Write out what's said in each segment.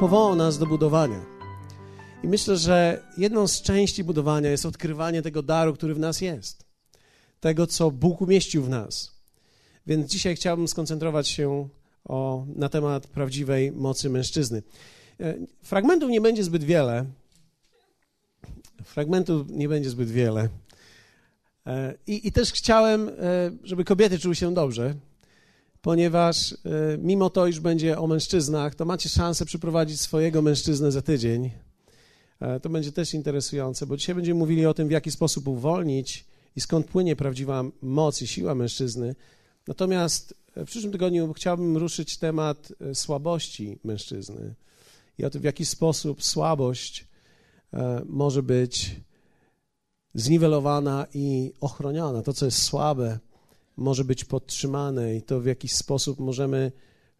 powołał nas do budowania. I myślę, że jedną z części budowania jest odkrywanie tego daru, który w nas jest, tego, co Bóg umieścił w nas. Więc dzisiaj chciałbym skoncentrować się o, na temat prawdziwej mocy mężczyzny. E, fragmentów nie będzie zbyt wiele. Fragmentów nie będzie zbyt wiele. E, I, I, też chciałem, e, żeby kobiety czuły się dobrze, ponieważ mimo to, iż będzie o mężczyznach, to macie szansę przyprowadzić swojego mężczyznę za tydzień. To będzie też interesujące, bo dzisiaj będziemy mówili o tym, w jaki sposób uwolnić i skąd płynie prawdziwa moc i siła mężczyzny. Natomiast w przyszłym tygodniu chciałbym ruszyć temat słabości mężczyzny i o tym, w jaki sposób słabość e, może być zniwelowana i ochroniona. To, co jest słabe, może być podtrzymane i to, w jaki sposób możemy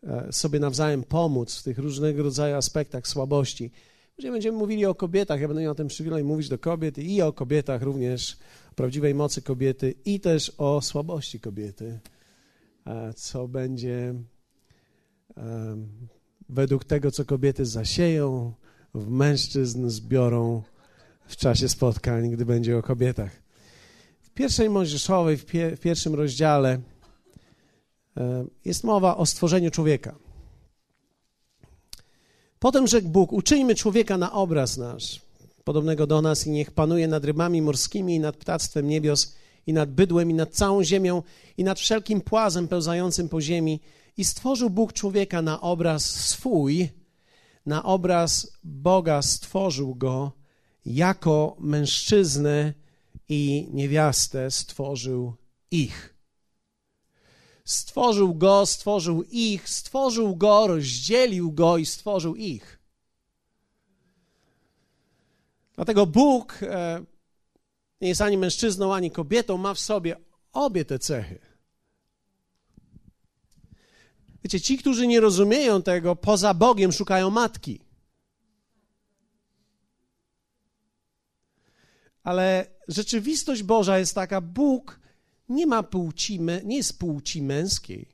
e, sobie nawzajem pomóc w tych różnego rodzaju aspektach słabości. Dzisiaj będziemy mówili o kobietach. Ja będę miał ten przywilej mówić do kobiet i o kobietach również, o prawdziwej mocy kobiety i też o słabości kobiety, e, co będzie według tego, co kobiety zasieją, w mężczyzn zbiorą w czasie spotkań, gdy będzie o kobietach. W pierwszej Mojżeszowej, w, pie, w pierwszym rozdziale e, jest mowa o stworzeniu człowieka. Potem rzekł Bóg, uczyńmy człowieka na obraz nasz, podobnego do nas i niech panuje nad rybami morskimi i nad ptactwem niebios i nad bydłem i nad całą ziemią i nad wszelkim płazem pełzającym po ziemi i stworzył Bóg człowieka na obraz swój, na obraz Boga stworzył go, jako mężczyznę i niewiastę stworzył ich. Stworzył go, stworzył ich, stworzył go, rozdzielił go i stworzył ich. Dlatego Bóg e, nie jest ani mężczyzną, ani kobietą, ma w sobie obie te cechy. Wiecie, ci, którzy nie rozumieją tego, poza Bogiem szukają matki. Ale rzeczywistość Boża jest taka, Bóg nie ma płci, nie jest płci męskiej,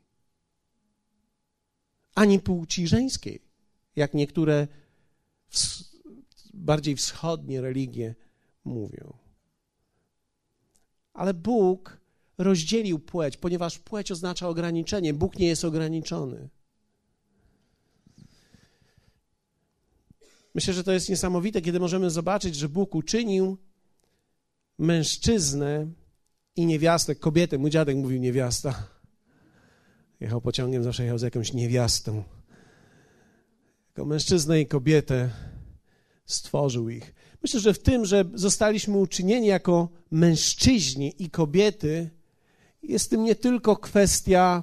ani płci żeńskiej, jak niektóre bardziej wschodnie religie mówią. Ale Bóg rozdzielił płeć, ponieważ płeć oznacza ograniczenie. Bóg nie jest ograniczony. Myślę, że to jest niesamowite, kiedy możemy zobaczyć, że Bóg uczynił mężczyznę i niewiastę, kobietę. Mój dziadek mówił niewiasta. Jechał pociągiem, zawsze jechał z jakąś niewiastą. Jako mężczyznę i kobietę stworzył ich. Myślę, że w tym, że zostaliśmy uczynieni jako mężczyźni i kobiety, jest tym nie tylko kwestia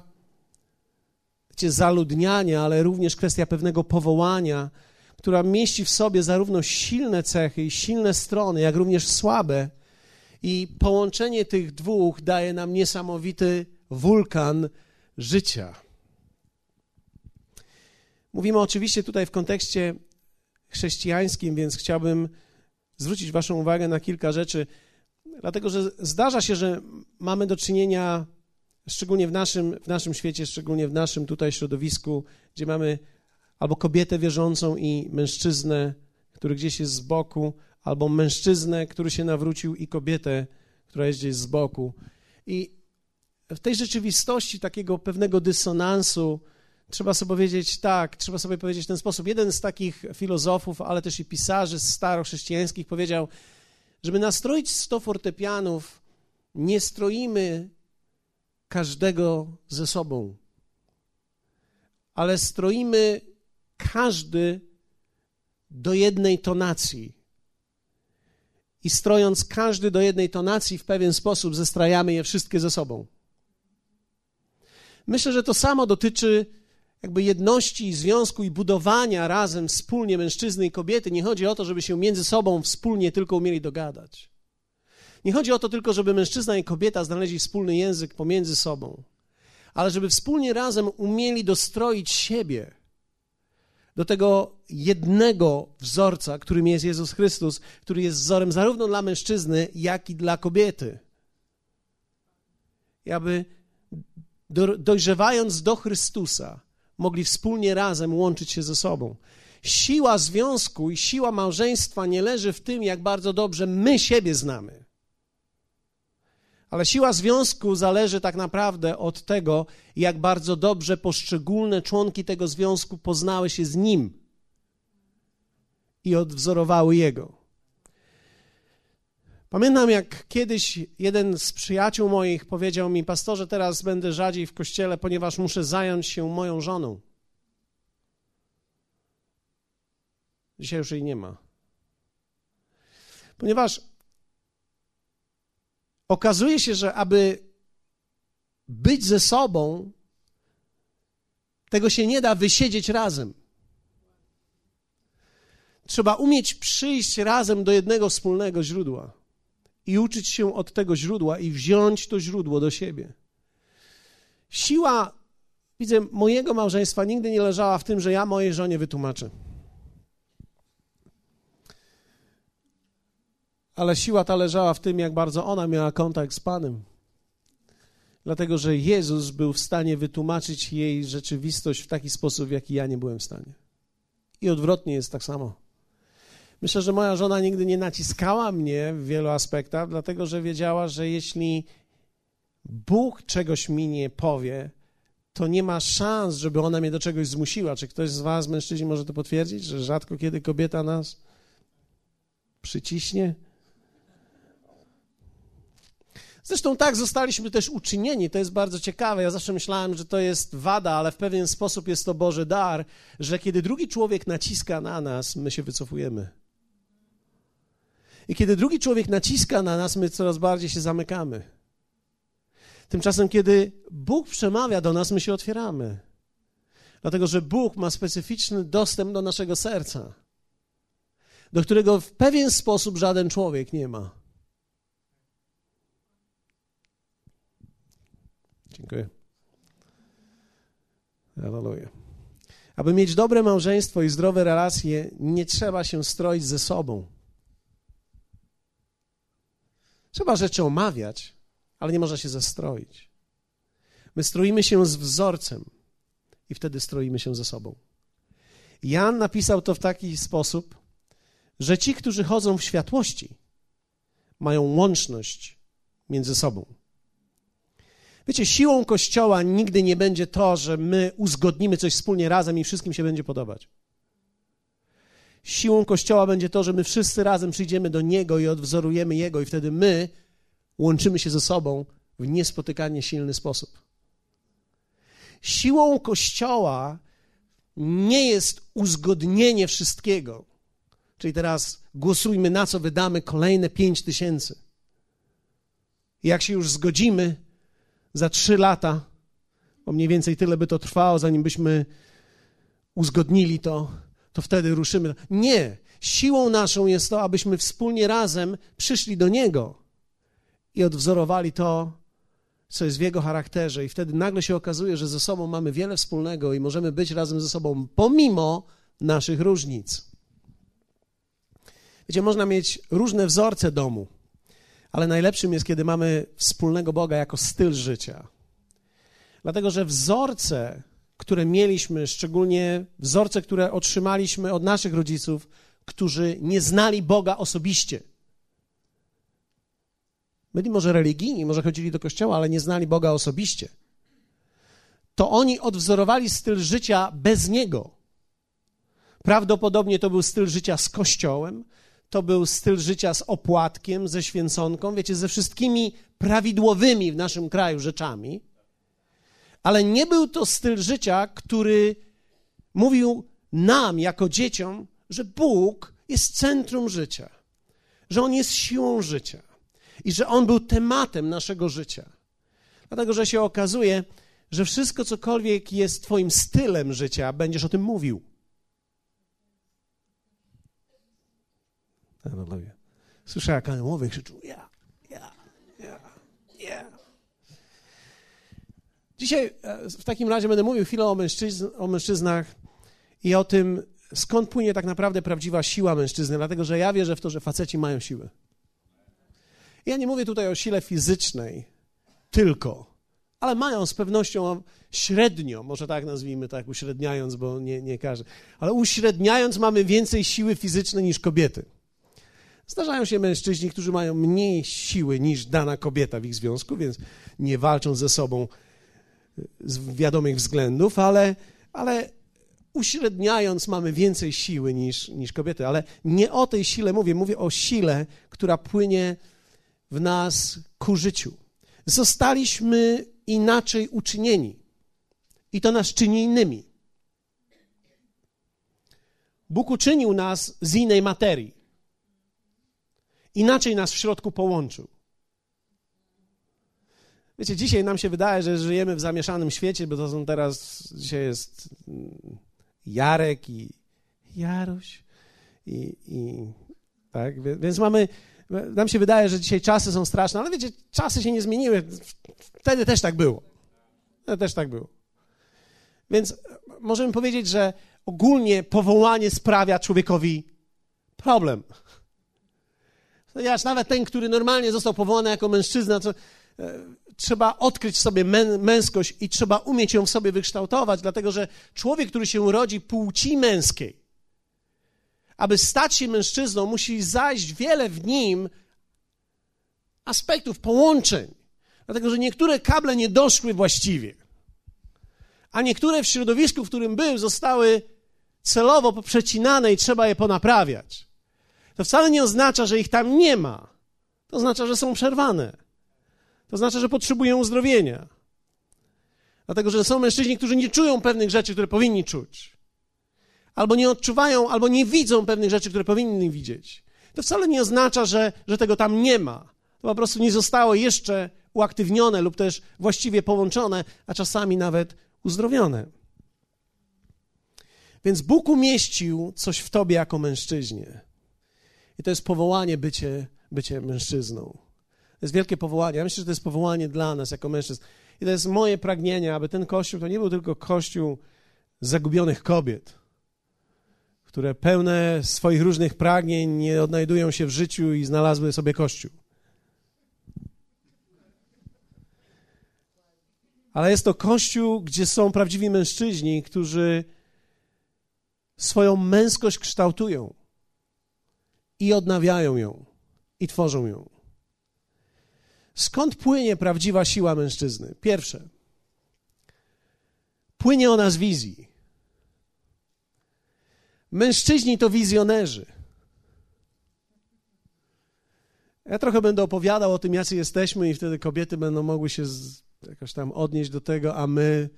wiecie, zaludniania, ale również kwestia pewnego powołania, która mieści w sobie zarówno silne cechy i silne strony, jak również słabe. I połączenie tych dwóch daje nam niesamowity wulkan życia. Mówimy oczywiście tutaj w kontekście chrześcijańskim, więc chciałbym zwrócić Waszą uwagę na kilka rzeczy. Dlatego, że zdarza się, że mamy do czynienia, szczególnie w naszym, w naszym świecie, szczególnie w naszym tutaj środowisku, gdzie mamy albo kobietę wierzącą i mężczyznę, który gdzieś jest z boku, albo mężczyznę, który się nawrócił i kobietę, która jest gdzieś z boku. I w tej rzeczywistości takiego pewnego dysonansu trzeba sobie powiedzieć tak, trzeba sobie powiedzieć w ten sposób. Jeden z takich filozofów, ale też i pisarzy starochrześcijańskich powiedział, żeby nastroić 100 fortepianów, nie stroimy każdego ze sobą, ale stroimy każdy do jednej tonacji. I strojąc każdy do jednej tonacji, w pewien sposób zestrajamy je wszystkie ze sobą. Myślę, że to samo dotyczy jakby jedności, związku i budowania razem wspólnie mężczyzny i kobiety. Nie chodzi o to, żeby się między sobą wspólnie tylko umieli dogadać. Nie chodzi o to tylko, żeby mężczyzna i kobieta znaleźli wspólny język pomiędzy sobą, ale żeby wspólnie razem umieli dostroić siebie do tego jednego wzorca, którym jest Jezus Chrystus, który jest wzorem zarówno dla mężczyzny, jak i dla kobiety. I aby dojrzewając do Chrystusa, mogli wspólnie razem łączyć się ze sobą. Siła związku i siła małżeństwa nie leży w tym, jak bardzo dobrze my siebie znamy. Ale siła związku zależy tak naprawdę od tego, jak bardzo dobrze poszczególne członki tego związku poznały się z nim i odwzorowały jego. Pamiętam, jak kiedyś jeden z przyjaciół moich powiedział mi: Pastorze, teraz będę rzadziej w kościele, ponieważ muszę zająć się moją żoną. Dzisiaj już jej nie ma. Ponieważ okazuje się, że aby być ze sobą, tego się nie da wysiedzieć razem. Trzeba umieć przyjść razem do jednego wspólnego źródła i uczyć się od tego źródła i wziąć to źródło do siebie. Siła, widzę, mojego małżeństwa nigdy nie leżała w tym, że ja mojej żonie wytłumaczę. Ale siła ta leżała w tym, jak bardzo ona miała kontakt z Panem. Dlatego, że Jezus był w stanie wytłumaczyć jej rzeczywistość w taki sposób, w jaki ja nie byłem w stanie. I odwrotnie jest tak samo. Myślę, że moja żona nigdy nie naciskała mnie w wielu aspektach, dlatego że wiedziała, że jeśli Bóg czegoś mi nie powie, to nie ma szans, żeby ona mnie do czegoś zmusiła. Czy ktoś z Was, mężczyźni, może to potwierdzić, że rzadko kiedy kobieta nas przyciśnie? Zresztą tak zostaliśmy też uczynieni, to jest bardzo ciekawe. Ja zawsze myślałem, że to jest wada, ale w pewien sposób jest to Boży dar, że kiedy drugi człowiek naciska na nas, my się wycofujemy. I kiedy drugi człowiek naciska na nas, my coraz bardziej się zamykamy. Tymczasem, kiedy Bóg przemawia do nas, my się otwieramy. Dlatego, że Bóg ma specyficzny dostęp do naszego serca, do którego w pewien sposób żaden człowiek nie ma. Dziękuję. Hallelujah. Aby mieć dobre małżeństwo i zdrowe relacje, nie trzeba się stroić ze sobą. Trzeba rzeczy omawiać, ale nie można się zestroić. My stroimy się z wzorcem i wtedy stroimy się ze sobą. Jan napisał to w taki sposób, że ci, którzy chodzą w światłości, mają łączność między sobą. Wiecie, siłą Kościoła nigdy nie będzie to, że my uzgodnimy coś wspólnie razem i wszystkim się będzie podobać. Siłą Kościoła będzie to, że my wszyscy razem przyjdziemy do Niego i odwzorujemy Jego, i wtedy my łączymy się ze sobą w niespotykanie silny sposób. Siłą Kościoła nie jest uzgodnienie wszystkiego. Czyli teraz głosujmy, na co wydamy kolejne pięć tysięcy. Jak się już zgodzimy, za trzy lata, bo mniej więcej tyle by to trwało, zanim byśmy uzgodnili to, to wtedy ruszymy. Nie. Siłą naszą jest to, abyśmy wspólnie razem przyszli do Niego i odwzorowali to, co jest w Jego charakterze. I wtedy nagle się okazuje, że ze sobą mamy wiele wspólnego i możemy być razem ze sobą pomimo naszych różnic. Wiecie, można mieć różne wzorce domu, ale najlepszym jest, kiedy mamy wspólnego Boga jako styl życia. Dlatego, że wzorce które mieliśmy, szczególnie wzorce, które otrzymaliśmy od naszych rodziców, którzy nie znali Boga osobiście. Byli może religijni, może chodzili do kościoła, ale nie znali Boga osobiście. To oni odwzorowali styl życia bez Niego. Prawdopodobnie to był styl życia z kościołem, to był styl życia z opłatkiem, ze święconką, wiecie, ze wszystkimi prawidłowymi w naszym kraju rzeczami ale nie był to styl życia, który mówił nam, jako dzieciom, że Bóg jest centrum życia, że On jest siłą życia i że On był tematem naszego życia. Dlatego, że się okazuje, że wszystko, cokolwiek jest Twoim stylem życia, będziesz o tym mówił. Hallelujah. Słyszę, jak aniołowie krzyczą, ja, ja, ja, ja. Dzisiaj e, w takim razie będę mówił chwilę o, mężczyzn, o mężczyznach i o tym, skąd płynie tak naprawdę prawdziwa siła mężczyzny, dlatego że ja wierzę w to, że faceci mają siłę. Ja nie mówię tutaj o sile fizycznej tylko, ale mają z pewnością średnio, może tak nazwijmy, tak uśredniając, bo nie, nie każdy, ale uśredniając mamy więcej siły fizycznej niż kobiety. Zdarzają się mężczyźni, którzy mają mniej siły niż dana kobieta w ich związku, więc nie walczą ze sobą z wiadomych względów, ale, ale uśredniając mamy więcej siły niż, niż kobiety. Ale nie o tej sile mówię, mówię o sile, która płynie w nas ku życiu. Zostaliśmy inaczej uczynieni i to nas czyni innymi. Bóg uczynił nas z innej materii. Inaczej nas w środku połączył. Wiecie, dzisiaj nam się wydaje, że żyjemy w zamieszanym świecie, bo to są teraz, dzisiaj jest mm, Jarek i Jaruś i, i tak, więc mamy, nam się wydaje, że dzisiaj czasy są straszne, ale wiecie, czasy się nie zmieniły, wtedy też tak było. Wtedy też tak było. Więc możemy powiedzieć, że ogólnie powołanie sprawia człowiekowi problem. Ponieważ nawet ten, który normalnie został powołany jako mężczyzna, to, e, trzeba odkryć sobie mę, męskość i trzeba umieć ją w sobie wykształtować, dlatego że człowiek, który się urodzi płci męskiej, aby stać się mężczyzną, musi zajść wiele w nim aspektów, połączeń. Dlatego, że niektóre kable nie doszły właściwie, a niektóre w środowisku, w którym był, zostały celowo poprzecinane i trzeba je ponaprawiać. To wcale nie oznacza, że ich tam nie ma. To oznacza, że są przerwane. To oznacza, że potrzebują uzdrowienia. Dlatego, że są mężczyźni, którzy nie czują pewnych rzeczy, które powinni czuć. Albo nie odczuwają, albo nie widzą pewnych rzeczy, które powinni widzieć. To wcale nie oznacza, że, że tego tam nie ma. To po prostu nie zostało jeszcze uaktywnione lub też właściwie połączone, a czasami nawet uzdrowione. Więc Bóg umieścił coś w tobie jako mężczyźnie. I to jest powołanie bycie, bycie mężczyzną. To jest wielkie powołanie. Ja myślę, że to jest powołanie dla nas jako mężczyzn. I to jest moje pragnienie, aby ten kościół to nie był tylko kościół zagubionych kobiet, które pełne swoich różnych pragnień nie odnajdują się w życiu i znalazły sobie kościół. Ale jest to kościół, gdzie są prawdziwi mężczyźni, którzy swoją męskość kształtują i odnawiają ją i tworzą ją. Skąd płynie prawdziwa siła mężczyzny? Pierwsze, płynie ona z wizji. Mężczyźni to wizjonerzy. Ja trochę będę opowiadał o tym, jacy jesteśmy, i wtedy kobiety będą mogły się z, jakoś tam odnieść do tego, a my,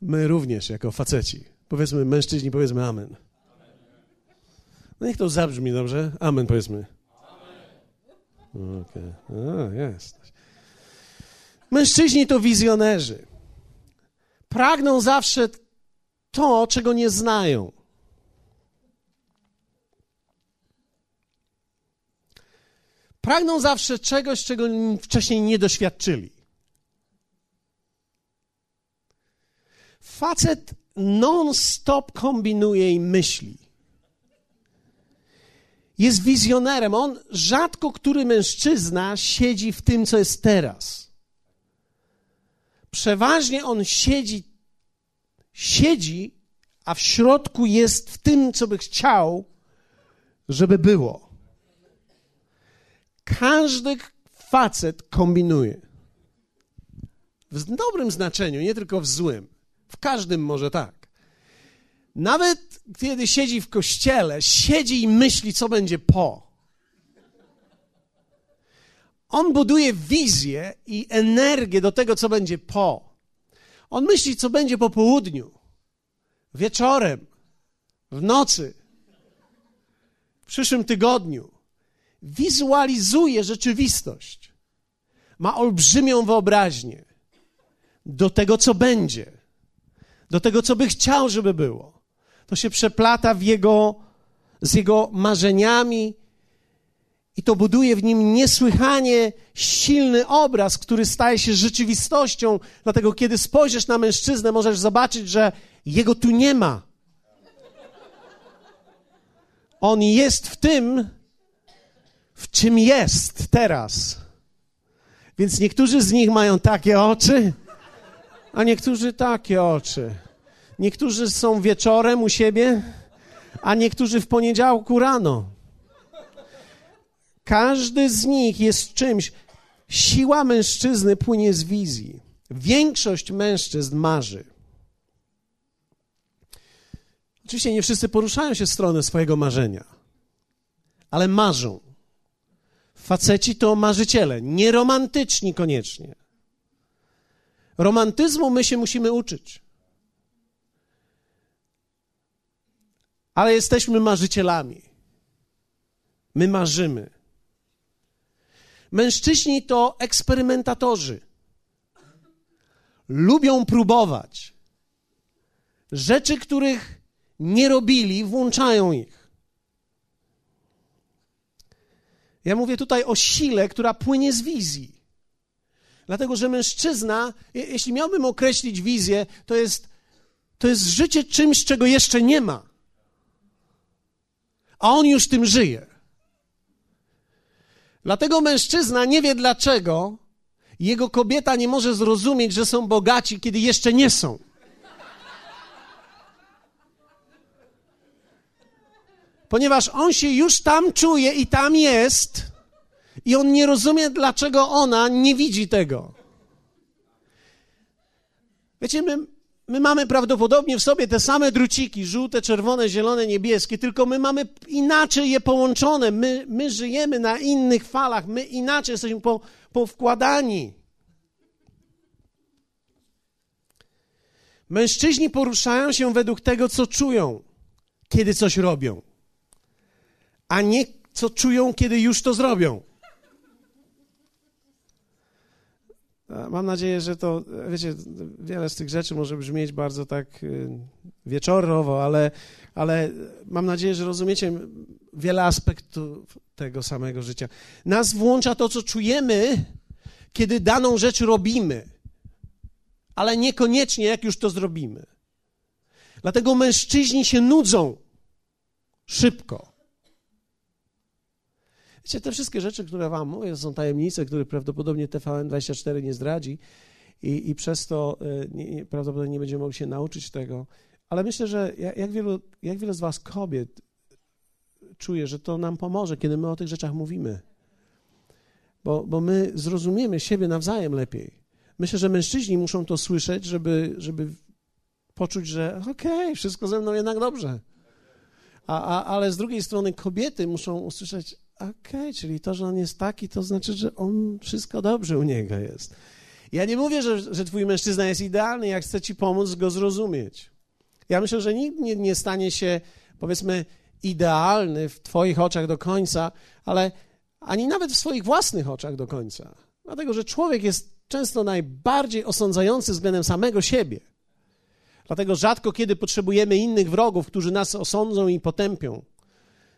my również jako faceci. Powiedzmy, mężczyźni, powiedzmy amen. No niech to zabrzmi dobrze. Amen, powiedzmy. Okej, okay. jest. Mężczyźni to wizjonerzy. Pragną zawsze to, czego nie znają. Pragną zawsze czegoś, czego wcześniej nie doświadczyli. Facet non-stop kombinuje i myśli jest wizjonerem. On, rzadko który mężczyzna siedzi w tym, co jest teraz. Przeważnie on siedzi, siedzi, a w środku jest w tym, co by chciał, żeby było. Każdy facet kombinuje. W dobrym znaczeniu, nie tylko w złym. W każdym może tak. Nawet kiedy siedzi w kościele, siedzi i myśli, co będzie po. On buduje wizję i energię do tego, co będzie po. On myśli, co będzie po południu, wieczorem, w nocy, w przyszłym tygodniu. Wizualizuje rzeczywistość. Ma olbrzymią wyobraźnię do tego, co będzie, do tego, co by chciał, żeby było to się przeplata w jego, z jego marzeniami i to buduje w nim niesłychanie silny obraz, który staje się rzeczywistością. Dlatego, kiedy spojrzysz na mężczyznę, możesz zobaczyć, że jego tu nie ma. On jest w tym, w czym jest teraz. Więc niektórzy z nich mają takie oczy, A niektórzy takie oczy. Niektórzy są wieczorem u siebie, a niektórzy w poniedziałku rano. Każdy z nich jest czymś. Siła mężczyzny płynie z wizji. Większość mężczyzn marzy. Oczywiście nie wszyscy poruszają się w stronę swojego marzenia, ale marzą. Faceci to marzyciele, nie romantyczni koniecznie. Romantyzmu my się musimy uczyć. Ale jesteśmy marzycielami. My marzymy. Mężczyźni to eksperymentatorzy. Lubią próbować. Rzeczy, których nie robili, włączają ich. Ja mówię tutaj o sile, która płynie z wizji. Dlatego, że mężczyzna, jeśli miałbym określić wizję, to jest, to jest życie czymś, czego jeszcze nie ma. A on już tym żyje. Dlatego mężczyzna nie wie dlaczego jego kobieta nie może zrozumieć, że są bogaci, kiedy jeszcze nie są. Ponieważ on się już tam czuje i tam jest, i on nie rozumie, dlaczego ona nie widzi tego. Wiecie, my, my mamy prawdopodobnie w sobie te same druciki, żółte, czerwone, zielone, niebieskie, tylko my mamy inaczej je połączone. My, my żyjemy na innych falach, my inaczej jesteśmy po, powkładani. Mężczyźni poruszają się według tego, co czują, kiedy coś robią, a nie co czują, kiedy już to zrobią. Mam nadzieję, że to, wiecie, wiele z tych rzeczy może brzmieć bardzo tak y, wieczorowo, ale, ale mam nadzieję, że rozumiecie wiele aspektów tego samego życia. Nas włącza to, co czujemy, kiedy daną rzecz robimy, ale niekoniecznie jak już to zrobimy. Dlatego mężczyźni się nudzą szybko. Wiecie, te wszystkie rzeczy, które wam mówię, są tajemnice, które prawdopodobnie TVN24 nie zdradzi i, i przez to y, nie, prawdopodobnie nie będziemy mogli się nauczyć tego. Ale myślę, że jak, jak, wielu, jak wiele z was kobiet czuje, że to nam pomoże, kiedy my o tych rzeczach mówimy. Bo, bo my zrozumiemy siebie nawzajem lepiej. Myślę, że mężczyźni muszą to słyszeć, żeby, żeby poczuć, że okej, okay, wszystko ze mną jednak dobrze. A, a, ale z drugiej strony kobiety muszą usłyszeć, okej, okay, czyli to, że on jest taki, to znaczy, że on wszystko dobrze u niego jest. Ja nie mówię, że, że twój mężczyzna jest idealny, jak chcę ci pomóc go zrozumieć. Ja myślę, że nikt nie, nie stanie się, powiedzmy, idealny w twoich oczach do końca, ale ani nawet w swoich własnych oczach do końca. Dlatego, że człowiek jest często najbardziej osądzający względem samego siebie. Dlatego rzadko kiedy potrzebujemy innych wrogów, którzy nas osądzą i potępią.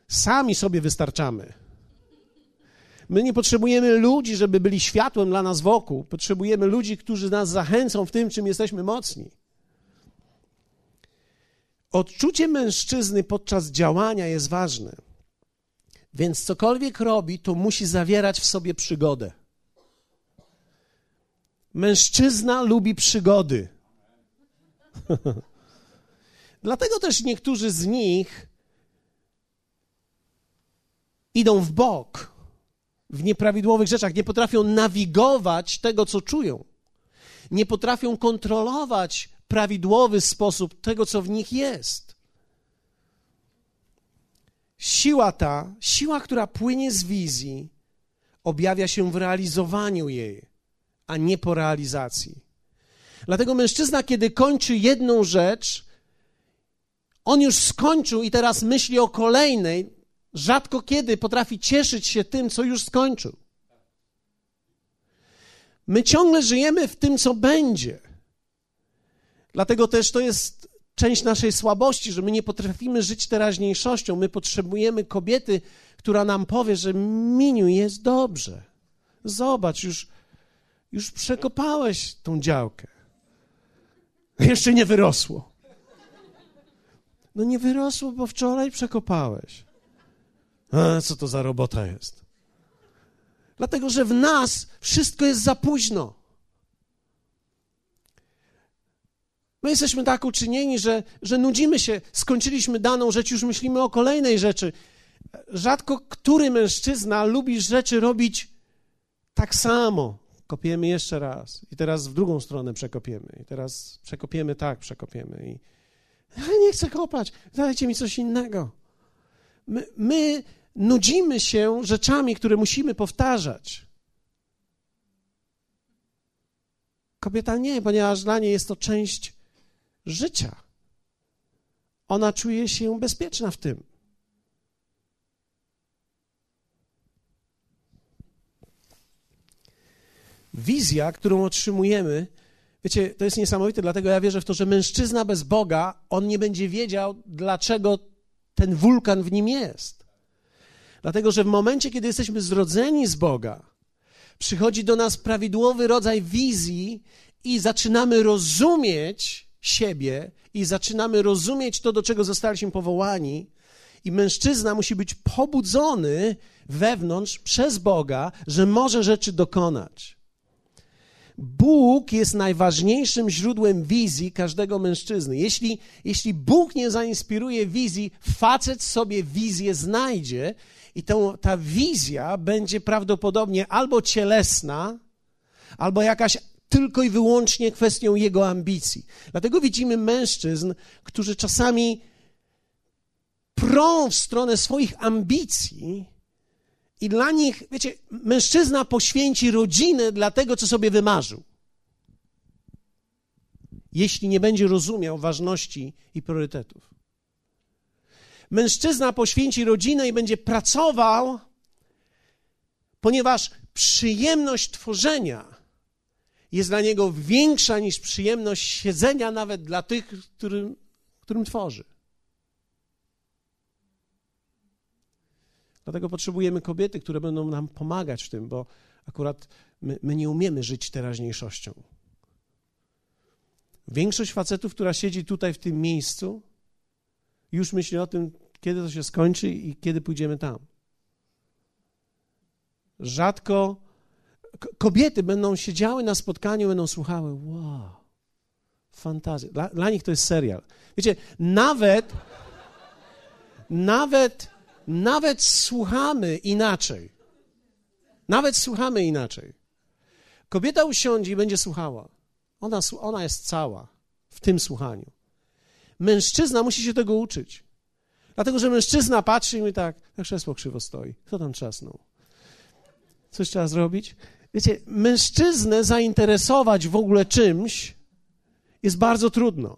Sami sobie wystarczamy. My nie potrzebujemy ludzi, żeby byli światłem dla nas wokół. Potrzebujemy ludzi, którzy nas zachęcą w tym, czym jesteśmy mocni. Odczucie mężczyzny podczas działania jest ważne. Więc cokolwiek robi, to musi zawierać w sobie przygodę. Mężczyzna lubi przygody. Dlatego też niektórzy z nich idą w bok w nieprawidłowych rzeczach, nie potrafią nawigować tego, co czują, nie potrafią kontrolować prawidłowy sposób tego, co w nich jest. Siła ta, siła, która płynie z wizji, objawia się w realizowaniu jej, a nie po realizacji. Dlatego mężczyzna, kiedy kończy jedną rzecz, on już skończył i teraz myśli o kolejnej, rzadko kiedy potrafi cieszyć się tym, co już skończył. My ciągle żyjemy w tym, co będzie. Dlatego też to jest część naszej słabości, że my nie potrafimy żyć teraźniejszością. My potrzebujemy kobiety, która nam powie, że Miniu jest dobrze. Zobacz, już, już przekopałeś tą działkę. Jeszcze nie wyrosło. No nie wyrosło, bo wczoraj przekopałeś. A, co to za robota jest? Dlatego, że w nas wszystko jest za późno. My jesteśmy tak uczynieni, że, że nudzimy się, skończyliśmy daną rzecz, już myślimy o kolejnej rzeczy. Rzadko który mężczyzna lubi rzeczy robić tak samo. Kopiemy jeszcze raz i teraz w drugą stronę przekopiemy i teraz przekopiemy tak, przekopiemy i ja nie chcę kopać, dajcie mi coś innego. My, my nudzimy się rzeczami, które musimy powtarzać. Kobieta nie, ponieważ dla niej jest to część życia. Ona czuje się bezpieczna w tym. Wizja, którą otrzymujemy, wiecie, to jest niesamowite, dlatego ja wierzę w to, że mężczyzna bez Boga, on nie będzie wiedział, dlaczego ten wulkan w nim jest. Dlatego, że w momencie, kiedy jesteśmy zrodzeni z Boga, przychodzi do nas prawidłowy rodzaj wizji i zaczynamy rozumieć siebie i zaczynamy rozumieć to, do czego zostaliśmy powołani. I mężczyzna musi być pobudzony wewnątrz przez Boga, że może rzeczy dokonać. Bóg jest najważniejszym źródłem wizji każdego mężczyzny. Jeśli, jeśli Bóg nie zainspiruje wizji, facet sobie wizję znajdzie i to, ta wizja będzie prawdopodobnie albo cielesna, albo jakaś tylko i wyłącznie kwestią jego ambicji. Dlatego widzimy mężczyzn, którzy czasami prą w stronę swoich ambicji i dla nich, wiecie, mężczyzna poświęci rodzinę dla tego, co sobie wymarzył. Jeśli nie będzie rozumiał ważności i priorytetów. Mężczyzna poświęci rodzinę i będzie pracował, ponieważ przyjemność tworzenia jest dla niego większa niż przyjemność siedzenia nawet dla tych, którym, którym tworzy. Dlatego potrzebujemy kobiety, które będą nam pomagać w tym, bo akurat my, my nie umiemy żyć teraźniejszością. Większość facetów, która siedzi tutaj w tym miejscu, już myśli o tym, kiedy to się skończy i kiedy pójdziemy tam. Rzadko kobiety będą siedziały na spotkaniu, będą słuchały. Wow, fantazja. Dla, dla nich to jest serial. Wiecie, nawet, nawet, nawet słuchamy inaczej. Nawet słuchamy inaczej. Kobieta usiądzie i będzie słuchała. Ona, ona jest cała w tym słuchaniu. Mężczyzna musi się tego uczyć. Dlatego, że mężczyzna patrzy i mówi tak, jak krzesło krzywo stoi. Kto tam trzasnął? Coś trzeba zrobić? Wiecie, mężczyznę zainteresować w ogóle czymś jest bardzo trudno.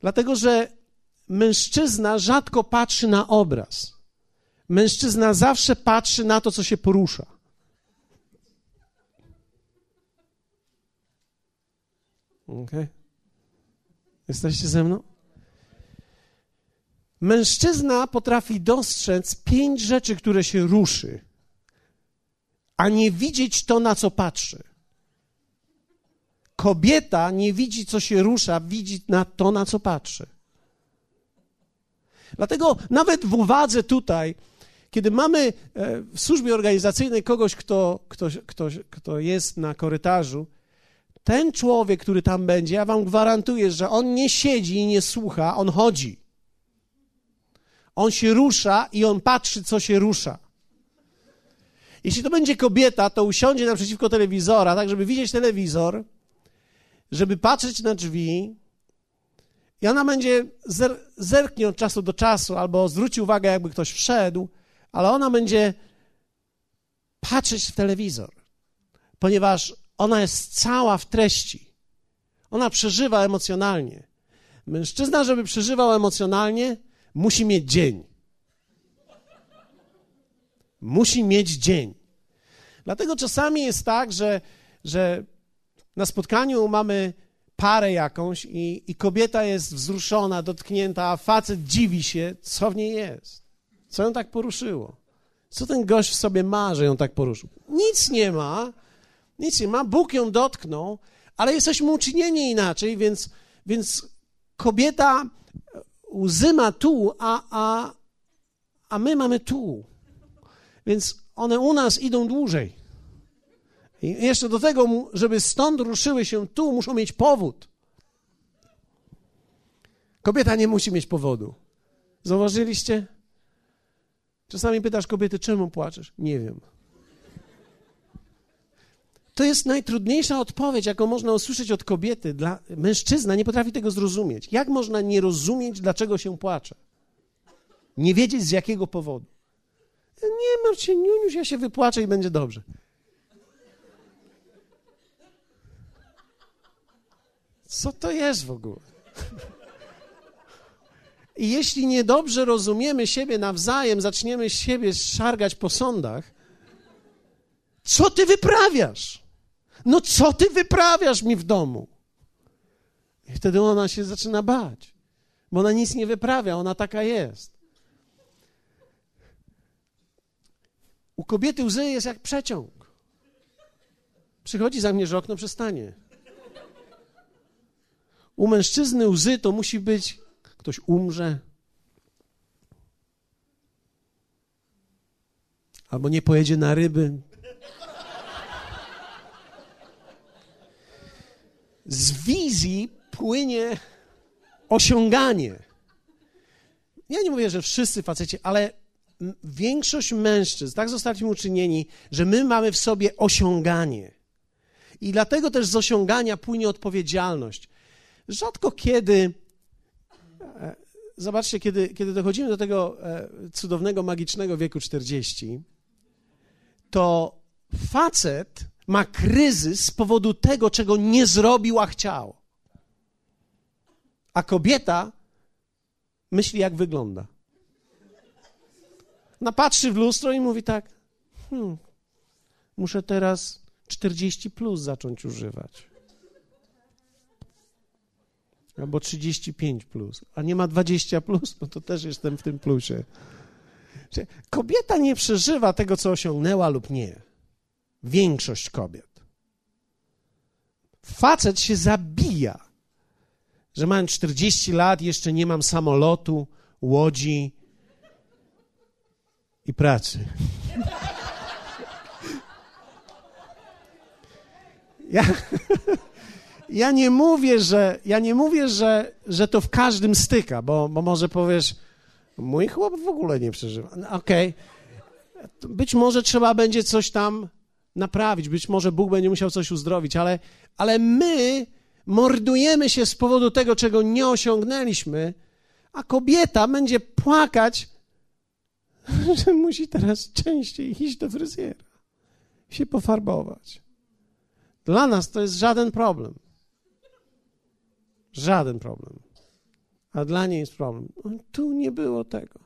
Dlatego, że mężczyzna rzadko patrzy na obraz. Mężczyzna zawsze patrzy na to, co się porusza. Ok? Jesteście ze mną? Mężczyzna potrafi dostrzec pięć rzeczy, które się ruszy a nie widzieć to, na co patrzy. Kobieta nie widzi, co się rusza, widzi na to, na co patrzy. Dlatego nawet w uwadze tutaj, kiedy mamy e, w służbie organizacyjnej kogoś, kto, kto, kto, kto jest na korytarzu, ten człowiek, który tam będzie, ja wam gwarantuję, że on nie siedzi i nie słucha, on chodzi. On się rusza i on patrzy, co się rusza. Jeśli to będzie kobieta, to usiądzie naprzeciwko telewizora, tak żeby widzieć telewizor, żeby patrzeć na drzwi i ona będzie zer zerknie od czasu do czasu albo zwróci uwagę, jakby ktoś wszedł, ale ona będzie patrzeć w telewizor, ponieważ ona jest cała w treści. Ona przeżywa emocjonalnie. Mężczyzna, żeby przeżywał emocjonalnie, musi mieć dzień musi mieć dzień. Dlatego czasami jest tak, że, że na spotkaniu mamy parę jakąś i, i kobieta jest wzruszona, dotknięta, a facet dziwi się, co w niej jest. Co ją tak poruszyło? Co ten gość w sobie ma, że ją tak poruszył? Nic nie ma, nic nie ma. Bóg ją dotknął, ale jesteśmy uczynieni inaczej, więc, więc kobieta łzy ma tu, a, a, a my mamy tu. Więc one u nas idą dłużej. I jeszcze do tego, żeby stąd ruszyły się tu, muszą mieć powód. Kobieta nie musi mieć powodu. Zauważyliście? Czasami pytasz kobiety, czemu płaczesz? Nie wiem. To jest najtrudniejsza odpowiedź, jaką można usłyszeć od kobiety. Dla mężczyzna nie potrafi tego zrozumieć. Jak można nie rozumieć, dlaczego się płacze? Nie wiedzieć z jakiego powodu. Nie martw się, Niuniuś, ja się wypłaczę i będzie dobrze. Co to jest w ogóle? I jeśli niedobrze rozumiemy siebie nawzajem, zaczniemy siebie szargać po sądach, co ty wyprawiasz? No co ty wyprawiasz mi w domu? I wtedy ona się zaczyna bać, bo ona nic nie wyprawia, ona taka jest. U kobiety łzy jest jak przeciąg. Przychodzi za mnie, że okno przestanie. U mężczyzny łzy to musi być ktoś umrze, albo nie pojedzie na ryby. Z wizji płynie osiąganie. Ja nie mówię, że wszyscy faceci, ale większość mężczyzn tak zostaliśmy uczynieni, że my mamy w sobie osiąganie. I dlatego też z osiągania płynie odpowiedzialność. Rzadko kiedy, e, zobaczcie, kiedy, kiedy dochodzimy do tego e, cudownego, magicznego wieku 40, to facet ma kryzys z powodu tego, czego nie zrobił, a chciał. A kobieta myśli, jak wygląda. Napatrzy w lustro i mówi tak: hmm, muszę teraz 40 plus zacząć używać. Albo 35 plus. A nie ma 20 plus, no to też jestem w tym plusie. Kobieta nie przeżywa tego, co osiągnęła lub nie. Większość kobiet. Facet się zabija, że mając 40 lat jeszcze nie mam samolotu, łodzi i pracy. Ja, ja nie mówię, że, ja nie mówię, że, że to w każdym styka, bo, bo może powiesz, mój chłop w ogóle nie przeżywa. No, okej. Okay. Być może trzeba będzie coś tam naprawić, być może Bóg będzie musiał coś uzdrowić, ale, ale my mordujemy się z powodu tego, czego nie osiągnęliśmy, a kobieta będzie płakać, że musi teraz częściej iść do fryzjera, się pofarbować. Dla nas to jest żaden problem. Żaden problem. A dla niej jest problem. Tu nie było tego.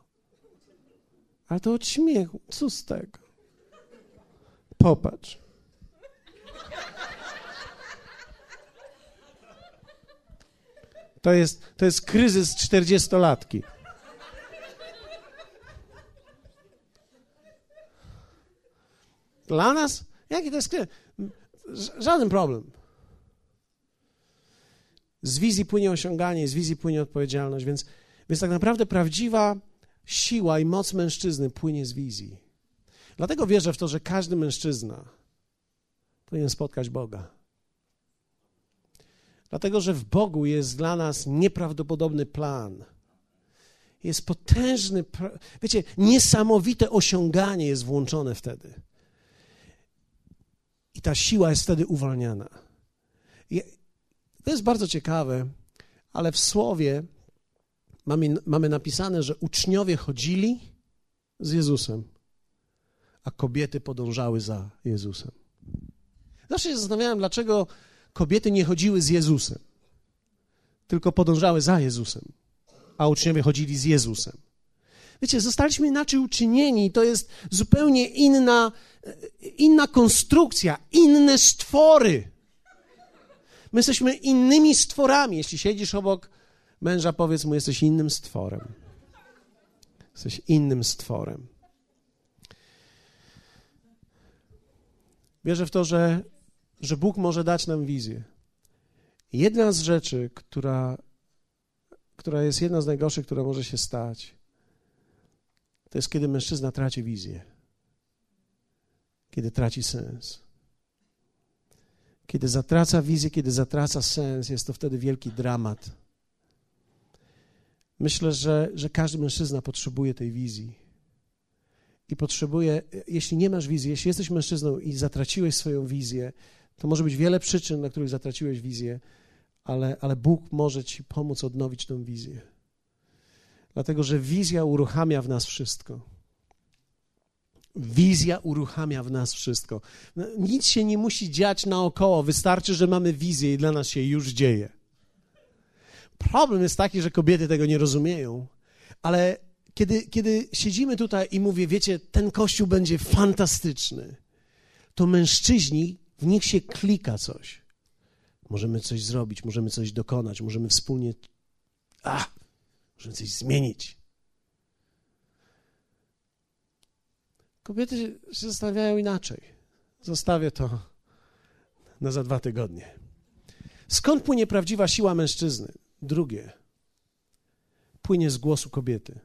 A to od śmiechu. Co z tego? Popatrz. To jest, to jest kryzys czterdziestolatki. Dla nas? Jaki to jest kryzys? Żaden problem. Z wizji płynie osiąganie, z wizji płynie odpowiedzialność, więc, więc tak naprawdę prawdziwa siła i moc mężczyzny płynie z wizji. Dlatego wierzę w to, że każdy mężczyzna powinien spotkać Boga. Dlatego, że w Bogu jest dla nas nieprawdopodobny plan. Jest potężny, wiecie, niesamowite osiąganie jest włączone wtedy. I ta siła jest wtedy uwalniana. I to jest bardzo ciekawe, ale w słowie mamy, mamy napisane, że uczniowie chodzili z Jezusem, a kobiety podążały za Jezusem. Zawsze się zastanawiałem, dlaczego kobiety nie chodziły z Jezusem, tylko podążały za Jezusem, a uczniowie chodzili z Jezusem. Wiecie, zostaliśmy inaczej uczynieni, to jest zupełnie inna, inna konstrukcja, inne stwory. My jesteśmy innymi stworami. Jeśli siedzisz obok męża, powiedz mu, jesteś innym stworem. Jesteś innym stworem. Wierzę w to, że, że Bóg może dać nam wizję. Jedna z rzeczy, która, która jest jedna z najgorszych, która może się stać, to jest kiedy mężczyzna traci wizję, kiedy traci sens. Kiedy zatraca wizję, kiedy zatraca sens, jest to wtedy wielki dramat. Myślę, że, że każdy mężczyzna potrzebuje tej wizji. I potrzebuje, jeśli nie masz wizji, jeśli jesteś mężczyzną i zatraciłeś swoją wizję, to może być wiele przyczyn, dla których zatraciłeś wizję, ale, ale Bóg może ci pomóc odnowić tę wizję. Dlatego, że wizja uruchamia w nas wszystko. Wizja uruchamia w nas wszystko. No, nic się nie musi dziać naokoło, wystarczy, że mamy wizję i dla nas się już dzieje. Problem jest taki, że kobiety tego nie rozumieją, ale kiedy, kiedy siedzimy tutaj i mówię, wiecie, ten kościół będzie fantastyczny, to mężczyźni, w nich się klika coś. Możemy coś zrobić, możemy coś dokonać, możemy wspólnie. A, możemy coś zmienić. Kobiety się zastanawiają inaczej. Zostawię to na za dwa tygodnie. Skąd płynie prawdziwa siła mężczyzny? Drugie. Płynie z głosu kobiety.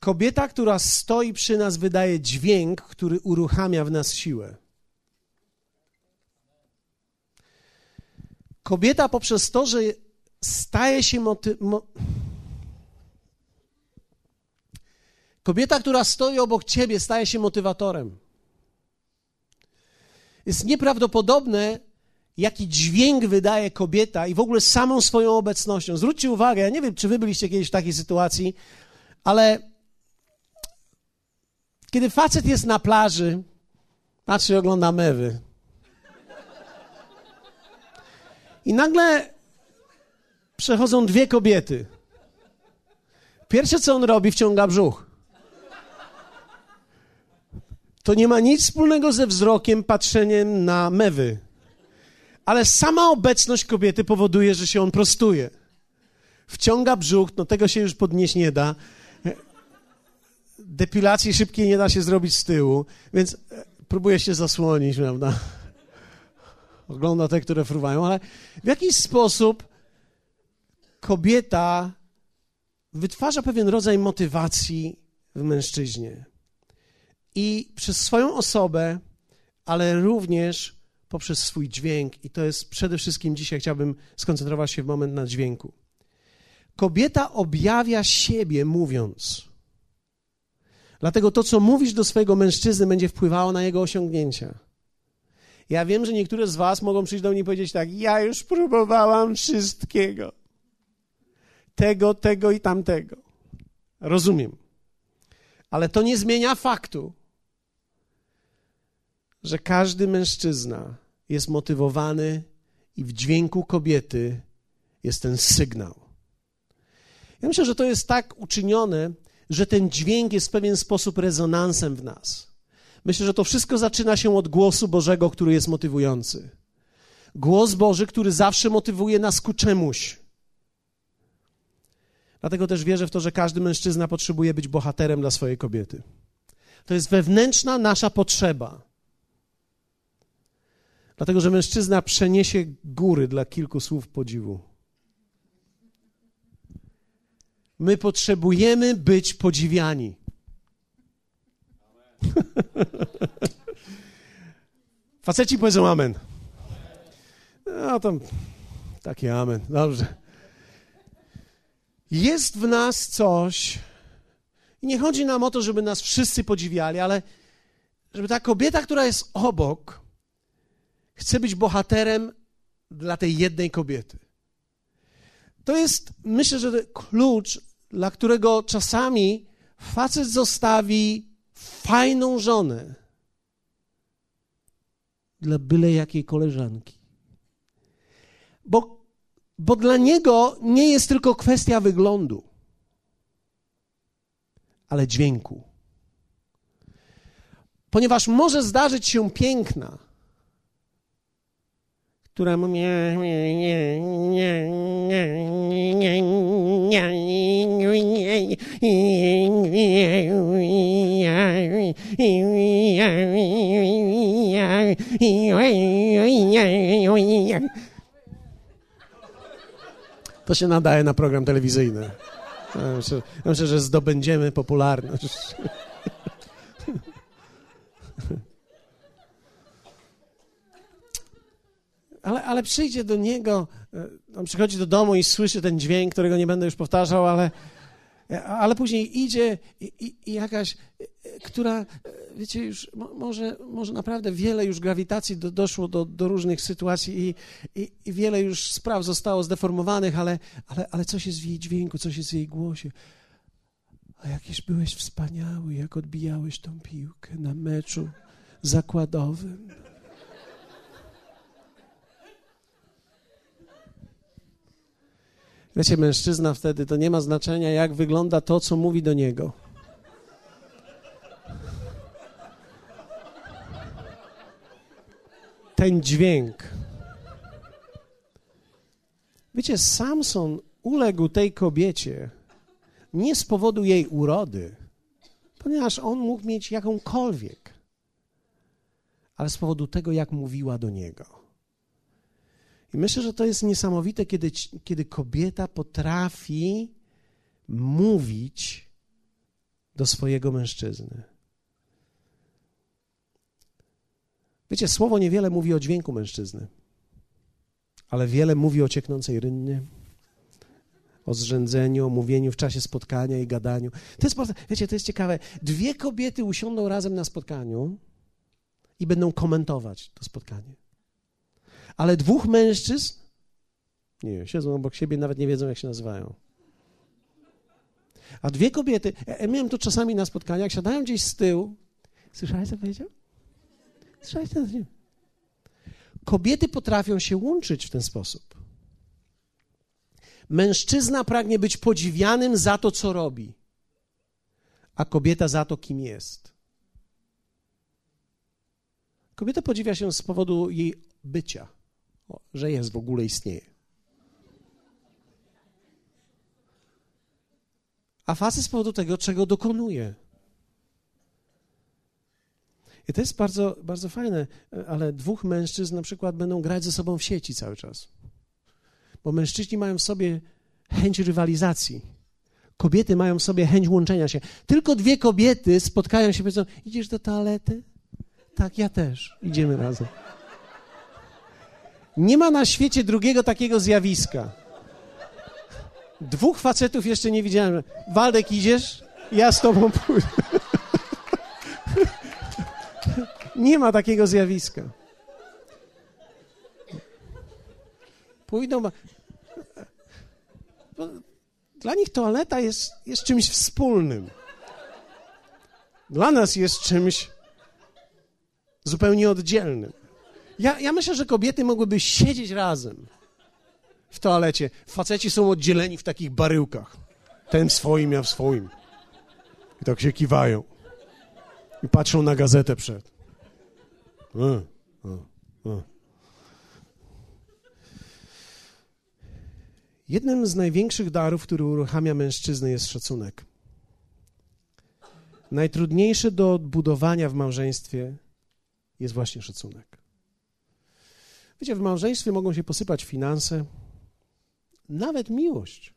Kobieta, która stoi przy nas, wydaje dźwięk, który uruchamia w nas siłę. Kobieta poprzez to, że staje się moty... Mo... Kobieta, która stoi obok ciebie, staje się motywatorem. Jest nieprawdopodobne, jaki dźwięk wydaje kobieta i w ogóle samą swoją obecnością. Zwróćcie uwagę, ja nie wiem, czy wy byliście kiedyś w takiej sytuacji, ale kiedy facet jest na plaży, patrzy i ogląda mewy. I nagle przechodzą dwie kobiety. Pierwsze, co on robi, wciąga brzuch. To nie ma nic wspólnego ze wzrokiem, patrzeniem na mewy. Ale sama obecność kobiety powoduje, że się on prostuje. Wciąga brzuch, no tego się już podnieść nie da depilacji szybkiej nie da się zrobić z tyłu, więc e, próbuję się zasłonić, prawda? Ogląda te, które fruwają, ale w jakiś sposób kobieta wytwarza pewien rodzaj motywacji w mężczyźnie. I przez swoją osobę, ale również poprzez swój dźwięk, i to jest przede wszystkim dzisiaj chciałbym skoncentrować się w moment na dźwięku. Kobieta objawia siebie mówiąc. Dlatego to, co mówisz do swojego mężczyzny, będzie wpływało na jego osiągnięcia. Ja wiem, że niektóre z Was mogą przyjść do mnie i powiedzieć tak: Ja już próbowałam wszystkiego. Tego, tego i tamtego. Rozumiem. Ale to nie zmienia faktu, że każdy mężczyzna jest motywowany i w dźwięku kobiety jest ten sygnał. Ja myślę, że to jest tak uczynione, że ten dźwięk jest w pewien sposób rezonansem w nas. Myślę, że to wszystko zaczyna się od głosu Bożego, który jest motywujący. Głos Boży, który zawsze motywuje nas ku czemuś. Dlatego też wierzę w to, że każdy mężczyzna potrzebuje być bohaterem dla swojej kobiety. To jest wewnętrzna nasza potrzeba. Dlatego, że mężczyzna przeniesie góry dla kilku słów podziwu. My potrzebujemy być podziwiani. Faceci powiedzą amen. No tam taki amen. Dobrze. Jest w nas coś, i nie chodzi nam o to, żeby nas wszyscy podziwiali, ale żeby ta kobieta, która jest obok, chce być bohaterem dla tej jednej kobiety. To jest, myślę, że klucz dla którego czasami facet zostawi fajną żonę dla byle jakiej koleżanki. Bo, bo dla niego nie jest tylko kwestia wyglądu, ale dźwięku. Ponieważ może zdarzyć się piękna, która to się nadaje na program telewizyjny. Ja myślę, ja myślę że zdobędziemy popularność. Ale, ale przyjdzie do niego, e, on przychodzi do domu i słyszy ten dźwięk, którego nie będę już powtarzał, ale, ale później idzie i, i, i jakaś, która, wiecie, już może, może naprawdę wiele już grawitacji do, doszło do, do różnych sytuacji i, i, i wiele już spraw zostało zdeformowanych, ale, ale, ale coś jest w jej dźwięku, coś jest w jej głosie. A jakiś byłeś wspaniały, jak odbijałeś tą piłkę na meczu zakładowym. Wiecie, mężczyzna wtedy to nie ma znaczenia, jak wygląda to, co mówi do niego. Ten dźwięk. Wiecie, Samson uległ tej kobiecie nie z powodu jej urody, ponieważ on mógł mieć jakąkolwiek, ale z powodu tego, jak mówiła do niego. I myślę, że to jest niesamowite, kiedy, kiedy kobieta potrafi mówić do swojego mężczyzny. Wiecie, słowo niewiele mówi o dźwięku mężczyzny, ale wiele mówi o cieknącej rynnie, o zrzędzeniu, o mówieniu w czasie spotkania i gadaniu. To jest, wiecie, to jest ciekawe. Dwie kobiety usiądą razem na spotkaniu i będą komentować to spotkanie. Ale dwóch mężczyzn, nie, siedzą obok siebie, nawet nie wiedzą, jak się nazywają. A dwie kobiety, ja, ja miałem to czasami na spotkaniach, siadają gdzieś z tyłu. Słyszałeś, co powiedział? Słyszałeś, co powiedział? Kobiety potrafią się łączyć w ten sposób. Mężczyzna pragnie być podziwianym za to, co robi, a kobieta za to, kim jest. Kobieta podziwia się z powodu jej bycia, że jest, w ogóle istnieje. A facet z powodu tego, czego dokonuje. I to jest bardzo, bardzo fajne, ale dwóch mężczyzn na przykład będą grać ze sobą w sieci cały czas bo mężczyźni mają w sobie chęć rywalizacji. Kobiety mają w sobie chęć łączenia się. Tylko dwie kobiety spotkają się i powiedzą: Idziesz do toalety? Tak, ja też. Idziemy razem. Nie ma na świecie drugiego takiego zjawiska. Dwóch facetów jeszcze nie widziałem. Waldek, idziesz? Ja z tobą pójdę. Nie ma takiego zjawiska. Pójdą. Dla nich toaleta jest, jest czymś wspólnym. Dla nas jest czymś zupełnie oddzielnym. Ja, ja myślę, że kobiety mogłyby siedzieć razem w toalecie. Faceci są oddzieleni w takich baryłkach. Ten w swoim, ja w swoim. I tak się kiwają. I patrzą na gazetę przed. E, e, e. Jednym z największych darów, który uruchamia mężczyznę, jest szacunek. Najtrudniejsze do odbudowania w małżeństwie jest właśnie szacunek. Wiecie, w małżeństwie mogą się posypać finanse, nawet miłość.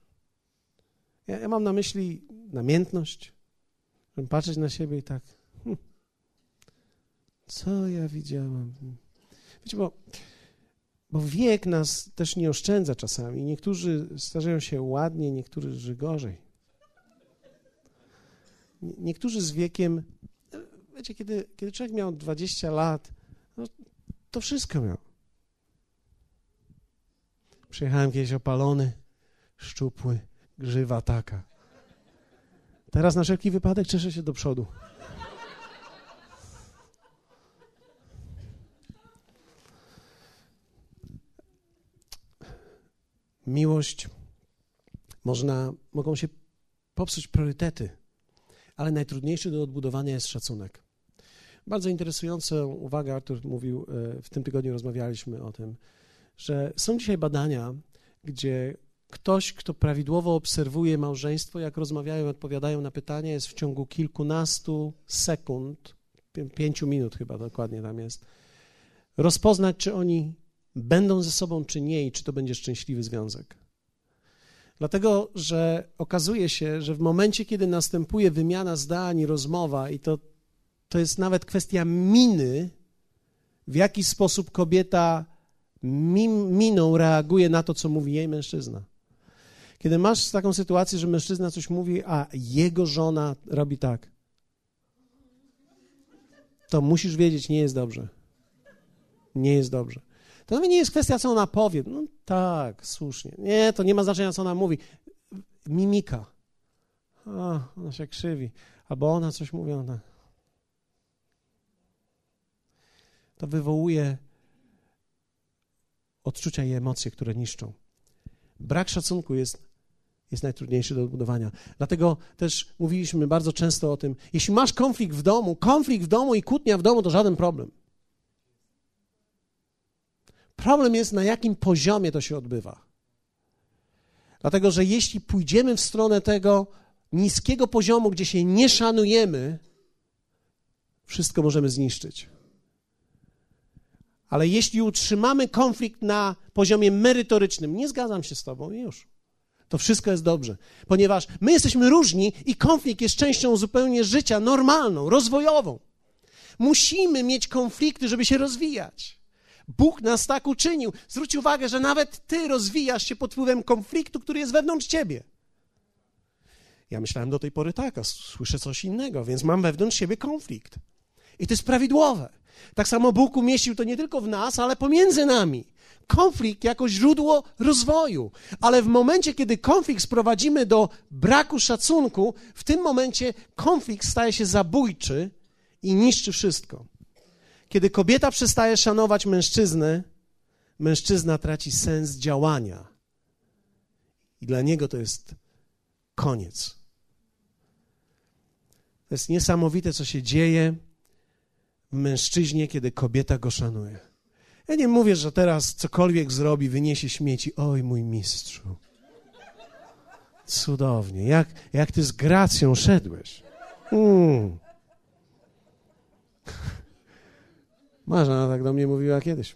Ja, ja mam na myśli namiętność, żeby patrzeć na siebie i tak, hm, co ja widziałam. Wiecie, bo bo wiek nas też nie oszczędza czasami. Niektórzy starzeją się ładnie, niektórzy gorzej. Niektórzy z wiekiem, wiecie, kiedy, kiedy człowiek miał 20 lat, no, to wszystko miał. Przyjechałem kiedyś opalony, szczupły, grzywa taka. Teraz na wszelki wypadek cieszę się do przodu. miłość, można, mogą się popsuć priorytety, ale najtrudniejszy do odbudowania jest szacunek. Bardzo interesującą uwagę Artur mówił, e, w tym tygodniu rozmawialiśmy o tym, że są dzisiaj badania, gdzie ktoś, kto prawidłowo obserwuje małżeństwo, jak rozmawiają, odpowiadają na pytania, jest w ciągu kilkunastu sekund, pięciu minut chyba dokładnie tam jest, rozpoznać, czy oni będą ze sobą czy nie i czy to będzie szczęśliwy związek. Dlatego, że okazuje się, że w momencie, kiedy następuje wymiana zdań, rozmowa, i to, to jest nawet kwestia miny, w jaki sposób kobieta miną reaguje na to, co mówi jej mężczyzna. Kiedy masz taką sytuację, że mężczyzna coś mówi, a jego żona robi tak, to musisz wiedzieć, nie jest dobrze. Nie jest dobrze. To nie jest kwestia, co ona powie. No tak, słusznie. Nie, to nie ma znaczenia, co ona mówi. Mimika. A, ona się krzywi. Albo ona coś mówi, ona... To wywołuje odczucia i emocje, które niszczą. Brak szacunku jest, jest najtrudniejszy do odbudowania. Dlatego też mówiliśmy bardzo często o tym, jeśli masz konflikt w domu, konflikt w domu i kłótnia w domu, to żaden problem. Problem jest, na jakim poziomie to się odbywa. Dlatego, że jeśli pójdziemy w stronę tego niskiego poziomu, gdzie się nie szanujemy, wszystko możemy zniszczyć. Ale jeśli utrzymamy konflikt na poziomie merytorycznym, nie zgadzam się z Tobą, już. To wszystko jest dobrze, ponieważ my jesteśmy różni i konflikt jest częścią zupełnie życia normalną, rozwojową. Musimy mieć konflikty, żeby się rozwijać. Bóg nas tak uczynił. Zwróć uwagę, że nawet ty rozwijasz się pod wpływem konfliktu, który jest wewnątrz ciebie. Ja myślałem do tej pory tak, a słyszę coś innego, więc mam wewnątrz siebie konflikt. I to jest prawidłowe. Tak samo Bóg umieścił to nie tylko w nas, ale pomiędzy nami. Konflikt jako źródło rozwoju. Ale w momencie, kiedy konflikt sprowadzimy do braku szacunku, w tym momencie konflikt staje się zabójczy i niszczy wszystko. Kiedy kobieta przestaje szanować mężczyznę, mężczyzna traci sens działania. I dla niego to jest koniec. To jest niesamowite, co się dzieje mężczyźnie, kiedy kobieta go szanuje. Ja nie mówię, że teraz cokolwiek zrobi, wyniesie śmieci. Oj, mój mistrzu. Cudownie. Jak, jak ty z gracją szedłeś. Mm. Marzena tak do mnie mówiła kiedyś.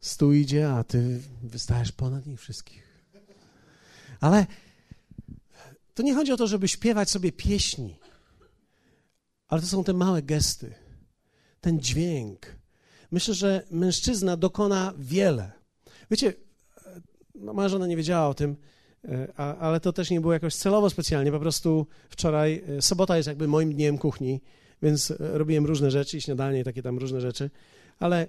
Stół idzie, a ty wystajesz ponad nich wszystkich. Ale to nie chodzi o to, żeby śpiewać sobie pieśni, ale to są te małe gesty, ten dźwięk. Myślę, że mężczyzna dokona wiele. Wiecie, no moja żona nie wiedziała o tym, e, ale to też nie było jakoś celowo specjalnie. Po prostu wczoraj, e, sobota jest jakby moim dniem kuchni więc e, robiłem różne rzeczy, śniadanie takie tam różne rzeczy, ale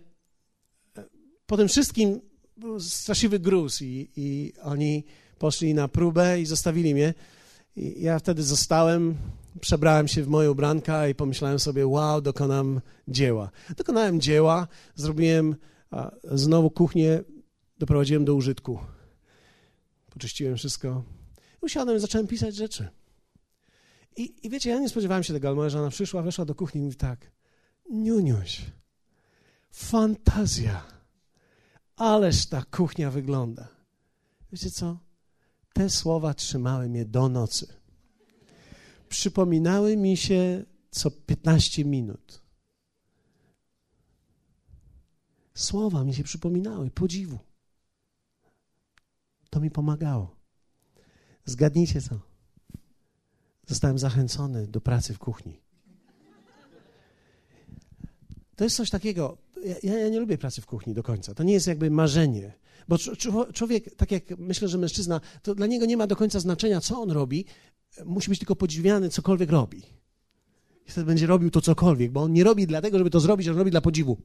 po tym wszystkim był straszliwy gruz i, i oni poszli na próbę i zostawili mnie. I ja wtedy zostałem, przebrałem się w moją ubranka i pomyślałem sobie, wow, dokonam dzieła. Dokonałem dzieła, zrobiłem znowu kuchnię, doprowadziłem do użytku. Poczyściłem wszystko. Usiadłem i zacząłem pisać rzeczy. I, I wiecie, ja nie spodziewałem się tego, ale moja żona przyszła, weszła do kuchni i mówi tak, Niuniuś, fantazja, ależ ta kuchnia wygląda. Wiecie co? Te słowa trzymały mnie do nocy. Przypominały mi się co 15 minut. Słowa mi się przypominały, podziwu. To mi pomagało. Zgadnijcie co? Zostałem zachęcony do pracy w kuchni. To jest coś takiego. Ja, ja, nie lubię pracy w kuchni do końca. To nie jest jakby marzenie. Bo człowiek, tak jak myślę, że mężczyzna, to dla niego nie ma do końca znaczenia, co on robi. Musi być tylko podziwiany, cokolwiek robi. I wtedy będzie robił to cokolwiek, bo on nie robi dlatego, żeby to zrobić, on robi dla podziwu.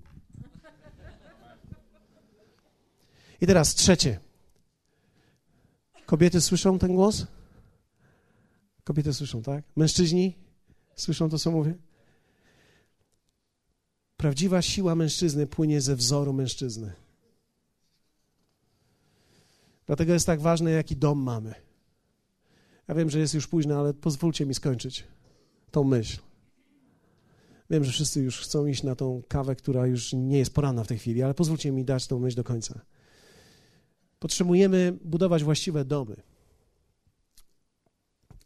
I teraz trzecie. Kobiety słyszą ten głos? Kobiety słyszą, tak? Mężczyźni słyszą to, co mówię? Prawdziwa siła mężczyzny płynie ze wzoru mężczyzny. Dlatego jest tak ważne, jaki dom mamy. Ja wiem, że jest już późno, ale pozwólcie mi skończyć tą myśl. Wiem, że wszyscy już chcą iść na tą kawę, która już nie jest poranna w tej chwili, ale pozwólcie mi dać tą myśl do końca. Potrzebujemy budować właściwe domy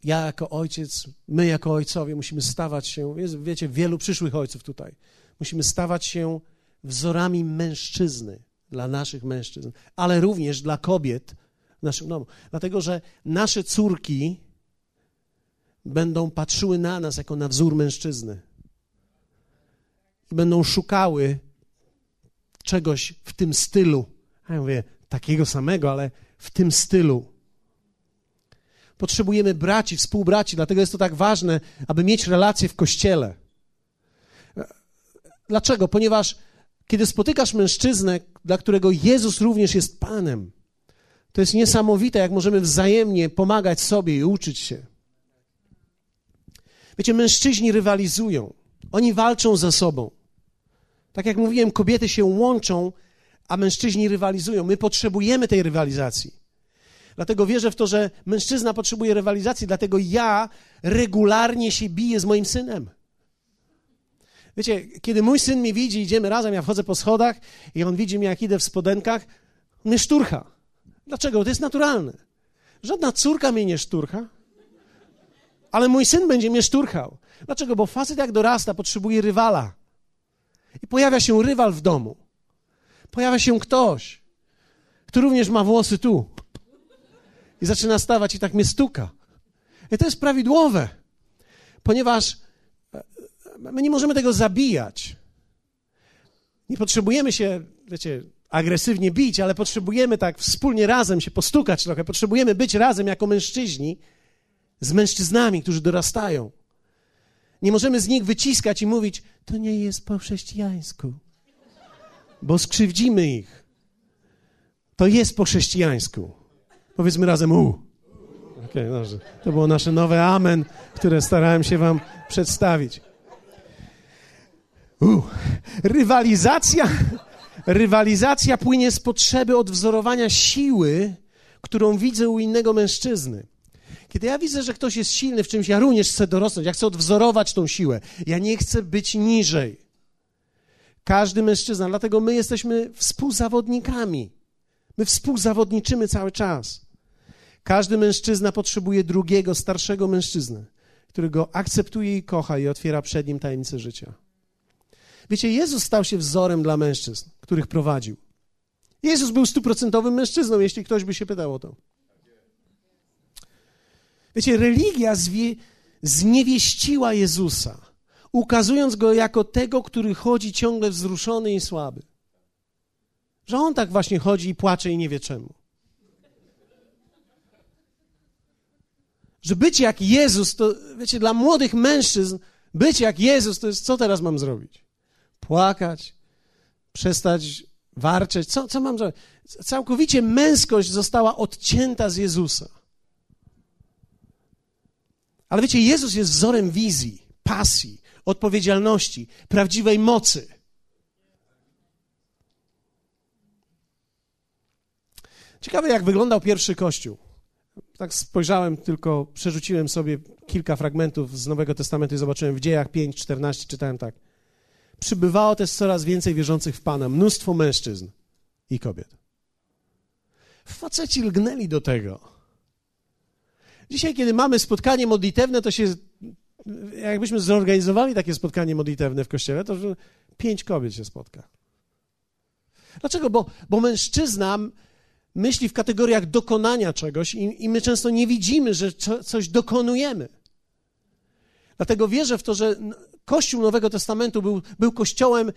ja jako ojciec, my jako ojcowie musimy stawać się, jest, wiecie, wielu przyszłych ojców tutaj, musimy stawać się wzorami mężczyzny dla naszych mężczyzn, ale również dla kobiet w naszym domu. Dlatego, że nasze córki będą patrzyły na nas jako na wzór mężczyzny. I będą szukały czegoś w tym stylu. A ja mówię, takiego samego, ale w tym stylu. Potrzebujemy braci, współbraci, dlatego jest to tak ważne, aby mieć relacje w kościele. Dlaczego? Ponieważ kiedy spotykasz mężczyznę, dla którego Jezus również jest Panem, to jest niesamowite, jak możemy wzajemnie pomagać sobie i uczyć się. Wiecie, mężczyźni rywalizują, oni walczą ze sobą. Tak jak mówiłem, kobiety się łączą, a mężczyźni rywalizują. My potrzebujemy tej rywalizacji. Dlatego wierzę w to, że mężczyzna potrzebuje rywalizacji, dlatego ja regularnie się biję z moim synem. Wiecie, kiedy mój syn mnie widzi, idziemy razem, ja wchodzę po schodach i on widzi mnie, jak idę w spodenkach, mnie szturcha. Dlaczego? To jest naturalne. Żadna córka mnie nie szturcha, ale mój syn będzie mnie szturchał. Dlaczego? Bo facet jak dorasta, potrzebuje rywala. I pojawia się rywal w domu. Pojawia się ktoś, kto również ma włosy tu. I zaczyna stawać i tak mnie stuka. I to jest prawidłowe, ponieważ my nie możemy tego zabijać. Nie potrzebujemy się, wiecie, agresywnie bić, ale potrzebujemy tak wspólnie razem się postukać trochę. Potrzebujemy być razem jako mężczyźni z mężczyznami, którzy dorastają. Nie możemy z nich wyciskać i mówić, to nie jest po chrześcijańsku, bo skrzywdzimy ich. To jest po chrześcijańsku. Powiedzmy razem u. Okay, dobrze. To było nasze nowe amen, które starałem się wam przedstawić. U. Rywalizacja, rywalizacja płynie z potrzeby odwzorowania siły, którą widzę u innego mężczyzny. Kiedy ja widzę, że ktoś jest silny w czymś, ja również chcę dorosnąć, ja chcę odwzorować tą siłę. Ja nie chcę być niżej. Każdy mężczyzna, dlatego my jesteśmy współzawodnikami. My współzawodniczymy cały czas. Każdy mężczyzna potrzebuje drugiego, starszego mężczyznę, który go akceptuje i kocha i otwiera przed nim tajemnicę życia. Wiecie, Jezus stał się wzorem dla mężczyzn, których prowadził. Jezus był stuprocentowym mężczyzną, jeśli ktoś by się pytał o to. Wiecie, religia zwie, zniewieściła Jezusa, ukazując go jako tego, który chodzi ciągle wzruszony i słaby. Że on tak właśnie chodzi i płacze i nie wie czemu. Że być jak Jezus, to wiecie, dla młodych mężczyzn, być jak Jezus, to jest co teraz mam zrobić? Płakać, przestać warczeć. Co, co mam zrobić? Całkowicie męskość została odcięta z Jezusa. Ale wiecie, Jezus jest wzorem wizji, pasji, odpowiedzialności, prawdziwej mocy. Ciekawe, jak wyglądał pierwszy kościół. Tak spojrzałem, tylko przerzuciłem sobie kilka fragmentów z Nowego Testamentu i zobaczyłem w dziejach 5, 14, czytałem tak. Przybywało też coraz więcej wierzących w Pana, mnóstwo mężczyzn i kobiet. Faceci lgnęli do tego. Dzisiaj, kiedy mamy spotkanie modlitewne, to się, jakbyśmy zorganizowali takie spotkanie modlitewne w kościele, to pięć kobiet się spotka. Dlaczego? Bo, bo mężczyzna myśli w kategoriach dokonania czegoś i, i my często nie widzimy, że co, coś dokonujemy. Dlatego wierzę w to, że Kościół Nowego Testamentu był, był kościołem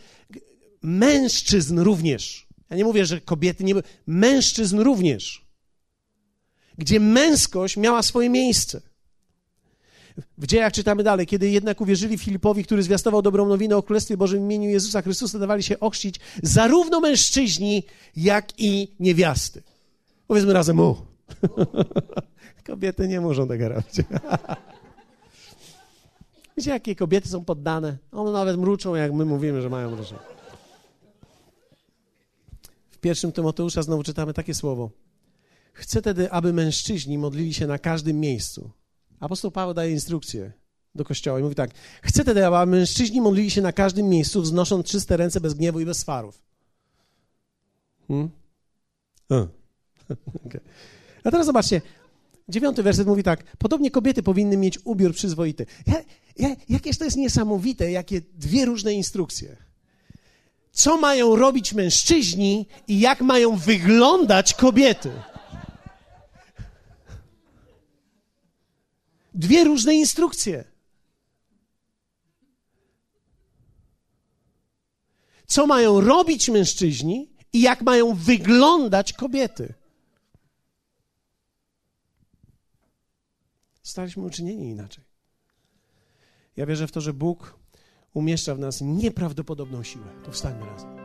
mężczyzn również. Ja nie mówię, że kobiety nie były, mężczyzn również gdzie męskość miała swoje miejsce. W dziejach czytamy dalej, kiedy jednak uwierzyli Filipowi, który zwiastował dobrą nowinę o Królestwie Bożym w imieniu Jezusa Chrystusa, dawali się ochrzcić zarówno mężczyźni, jak i niewiasty. Powiedzmy razem u. Kobiety nie muszą tego robić. Wiecie, jakie kobiety są poddane? One nawet mruczą, jak my mówimy, że mają mruczą. W pierwszym Tymoteusza znowu czytamy takie słowo. Chcę tedy, aby mężczyźni modlili się na każdym miejscu. Apostoł Paweł daje instrukcję do kościoła i mówi tak: Chcę tedy, aby mężczyźni modlili się na każdym miejscu, wznosząc czyste ręce bez gniewu i bez swarów. Hmm? okay. A teraz zobaczcie, dziewiąty werset mówi tak: Podobnie kobiety powinny mieć ubiór przyzwoity. Ja, ja, jakież to jest niesamowite, jakie dwie różne instrukcje. Co mają robić mężczyźni i jak mają wyglądać kobiety. Dwie różne instrukcje. co mają robić mężczyźni i jak mają wyglądać kobiety. Zostaliśmy uczynieni inaczej. Ja wierzę w to, że Bóg umieszcza w nas nieprawdopodobną siłę. To wstańmy razem.